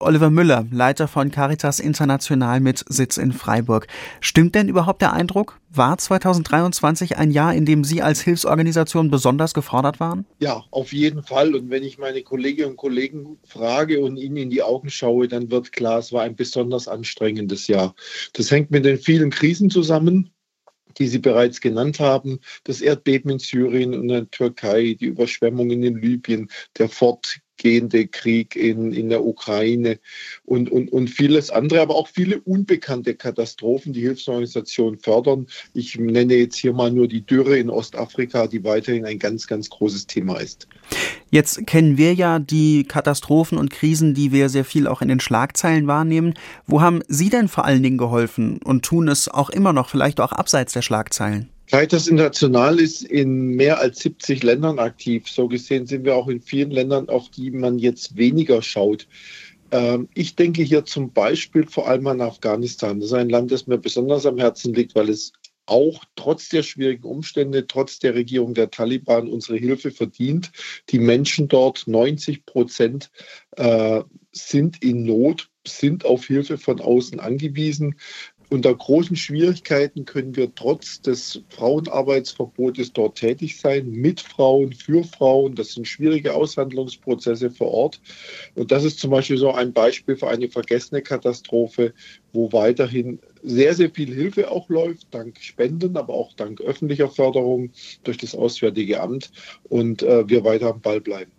Oliver Müller, Leiter von Caritas International mit Sitz in Freiburg. Stimmt denn überhaupt der Eindruck? War 2023 ein Jahr, in dem Sie als Hilfsorganisation besonders gefordert waren? Ja, auf jeden Fall. Und wenn ich meine Kolleginnen und Kollegen frage und ihnen in die Augen schaue, dann wird klar, es war ein besonders anstrengendes Jahr. Das hängt mit den vielen Krisen zusammen, die Sie bereits genannt haben, das Erdbeben in Syrien und in der Türkei, die Überschwemmungen in Libyen, der Fort gehende Krieg in, in der Ukraine und, und, und vieles andere, aber auch viele unbekannte Katastrophen, die Hilfsorganisationen fördern. Ich nenne jetzt hier mal nur die Dürre in Ostafrika, die weiterhin ein ganz, ganz großes Thema ist. Jetzt kennen wir ja die Katastrophen und Krisen, die wir sehr viel auch in den Schlagzeilen wahrnehmen. Wo haben Sie denn vor allen Dingen geholfen und tun es auch immer noch, vielleicht auch abseits der Schlagzeilen? Caritas International ist in mehr als 70 Ländern aktiv. So gesehen sind wir auch in vielen Ländern, auf die man jetzt weniger schaut. Ähm, ich denke hier zum Beispiel vor allem an Afghanistan. Das ist ein Land, das mir besonders am Herzen liegt, weil es auch trotz der schwierigen Umstände, trotz der Regierung der Taliban unsere Hilfe verdient. Die Menschen dort, 90 Prozent, äh, sind in Not, sind auf Hilfe von außen angewiesen. Unter großen Schwierigkeiten können wir trotz des Frauenarbeitsverbotes dort tätig sein, mit Frauen, für Frauen. Das sind schwierige Aushandlungsprozesse vor Ort. Und das ist zum Beispiel so ein Beispiel für eine vergessene Katastrophe, wo weiterhin sehr, sehr viel Hilfe auch läuft, dank Spenden, aber auch dank öffentlicher Förderung durch das Auswärtige Amt und äh, wir weiter am Ball bleiben.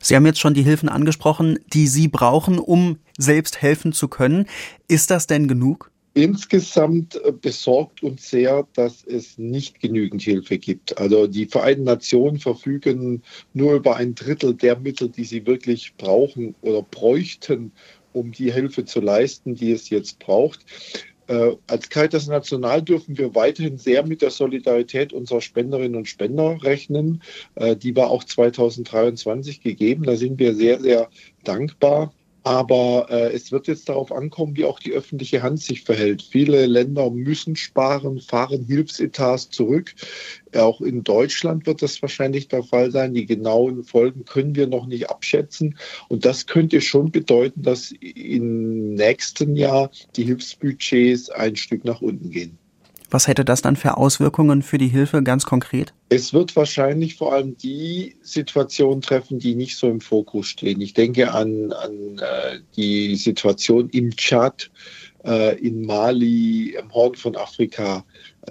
Sie haben jetzt schon die Hilfen angesprochen, die Sie brauchen, um selbst helfen zu können. Ist das denn genug? Insgesamt äh, besorgt uns sehr, dass es nicht genügend Hilfe gibt. Also die Vereinten Nationen verfügen nur über ein Drittel der Mittel, die sie wirklich brauchen oder bräuchten, um die Hilfe zu leisten, die es jetzt braucht. Äh, als Caritas National dürfen wir weiterhin sehr mit der Solidarität unserer Spenderinnen und Spender rechnen. Äh, die war auch 2023 gegeben. Da sind wir sehr, sehr dankbar. Aber äh, es wird jetzt darauf ankommen, wie auch die öffentliche Hand sich verhält. Viele Länder müssen sparen, fahren Hilfsetats zurück. Auch in Deutschland wird das wahrscheinlich der Fall sein. Die genauen Folgen können wir noch nicht abschätzen. Und das könnte schon bedeuten, dass im nächsten Jahr die Hilfsbudgets ein Stück nach unten gehen. Was hätte das dann für Auswirkungen für die Hilfe ganz konkret? Es wird wahrscheinlich vor allem die Situationen treffen, die nicht so im Fokus stehen. Ich denke an, an äh, die Situation im Tschad, äh, in Mali, im Horn von Afrika.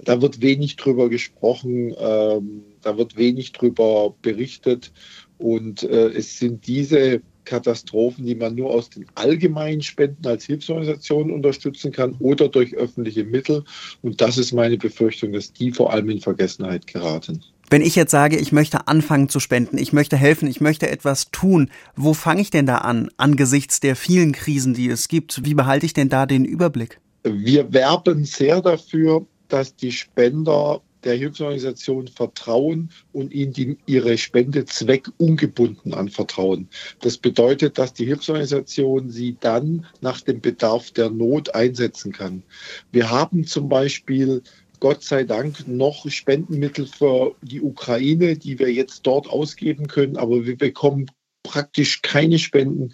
Da wird wenig drüber gesprochen, ähm, da wird wenig drüber berichtet. Und äh, es sind diese Katastrophen, die man nur aus den allgemeinen Spenden als Hilfsorganisation unterstützen kann oder durch öffentliche Mittel. Und das ist meine Befürchtung, dass die vor allem in Vergessenheit geraten. Wenn ich jetzt sage, ich möchte anfangen zu spenden, ich möchte helfen, ich möchte etwas tun, wo fange ich denn da an angesichts der vielen Krisen, die es gibt? Wie behalte ich denn da den Überblick? Wir werben sehr dafür, dass die Spender der Hilfsorganisation vertrauen und ihnen die, ihre Spende zweckungebunden anvertrauen. Das bedeutet, dass die Hilfsorganisation sie dann nach dem Bedarf der Not einsetzen kann. Wir haben zum Beispiel Gott sei Dank noch Spendenmittel für die Ukraine, die wir jetzt dort ausgeben können, aber wir bekommen praktisch keine Spenden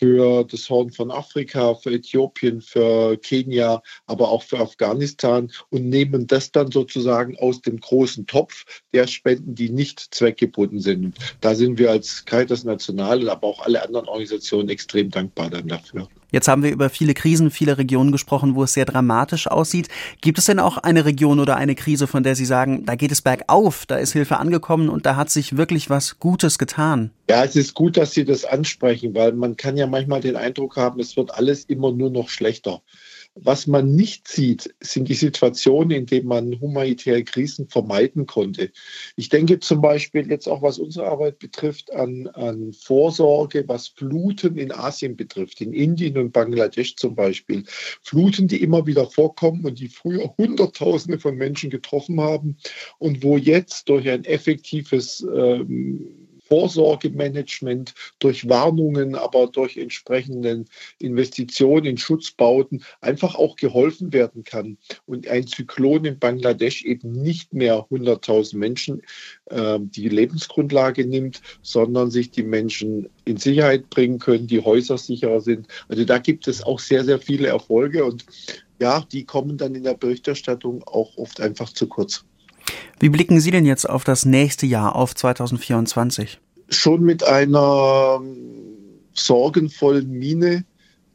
für das Horn von Afrika, für Äthiopien, für Kenia, aber auch für Afghanistan und nehmen das dann sozusagen aus dem großen Topf der Spenden, die nicht zweckgebunden sind. Da sind wir als Caritas National, aber auch alle anderen Organisationen extrem dankbar dann dafür. Jetzt haben wir über viele Krisen, viele Regionen gesprochen, wo es sehr dramatisch aussieht. Gibt es denn auch eine Region oder eine Krise, von der Sie sagen, da geht es bergauf, da ist Hilfe angekommen und da hat sich wirklich was Gutes getan? Ja, es ist gut, dass Sie das ansprechen, weil man kann ja manchmal den Eindruck haben, es wird alles immer nur noch schlechter. Was man nicht sieht, sind die Situationen, in denen man humanitäre Krisen vermeiden konnte. Ich denke zum Beispiel jetzt auch, was unsere Arbeit betrifft, an, an Vorsorge, was Fluten in Asien betrifft, in Indien und Bangladesch zum Beispiel. Fluten, die immer wieder vorkommen und die früher Hunderttausende von Menschen getroffen haben und wo jetzt durch ein effektives ähm, Vorsorgemanagement, durch Warnungen, aber durch entsprechenden Investitionen in Schutzbauten einfach auch geholfen werden kann und ein Zyklon in Bangladesch eben nicht mehr 100.000 Menschen äh, die Lebensgrundlage nimmt, sondern sich die Menschen in Sicherheit bringen können, die Häuser sicherer sind. Also da gibt es auch sehr, sehr viele Erfolge und ja, die kommen dann in der Berichterstattung auch oft einfach zu kurz. Wie blicken Sie denn jetzt auf das nächste Jahr, auf 2024? Schon mit einer sorgenvollen Miene.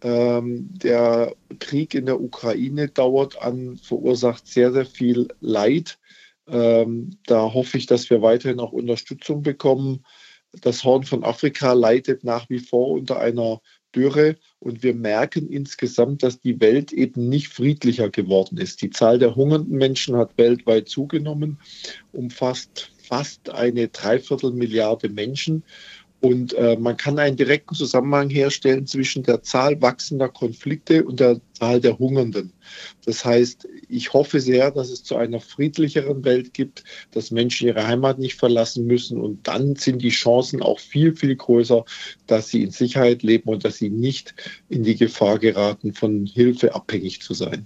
Ähm, der Krieg in der Ukraine dauert an, verursacht sehr, sehr viel Leid. Ähm, da hoffe ich, dass wir weiterhin auch Unterstützung bekommen. Das Horn von Afrika leidet nach wie vor unter einer Dürre und wir merken insgesamt, dass die Welt eben nicht friedlicher geworden ist. Die Zahl der hungernden Menschen hat weltweit zugenommen, umfasst fast eine Dreiviertelmilliarde Menschen. Und äh, man kann einen direkten Zusammenhang herstellen zwischen der Zahl wachsender Konflikte und der Zahl der Hungernden. Das heißt, ich hoffe sehr, dass es zu einer friedlicheren Welt gibt, dass Menschen ihre Heimat nicht verlassen müssen. Und dann sind die Chancen auch viel, viel größer, dass sie in Sicherheit leben und dass sie nicht in die Gefahr geraten, von Hilfe abhängig zu sein.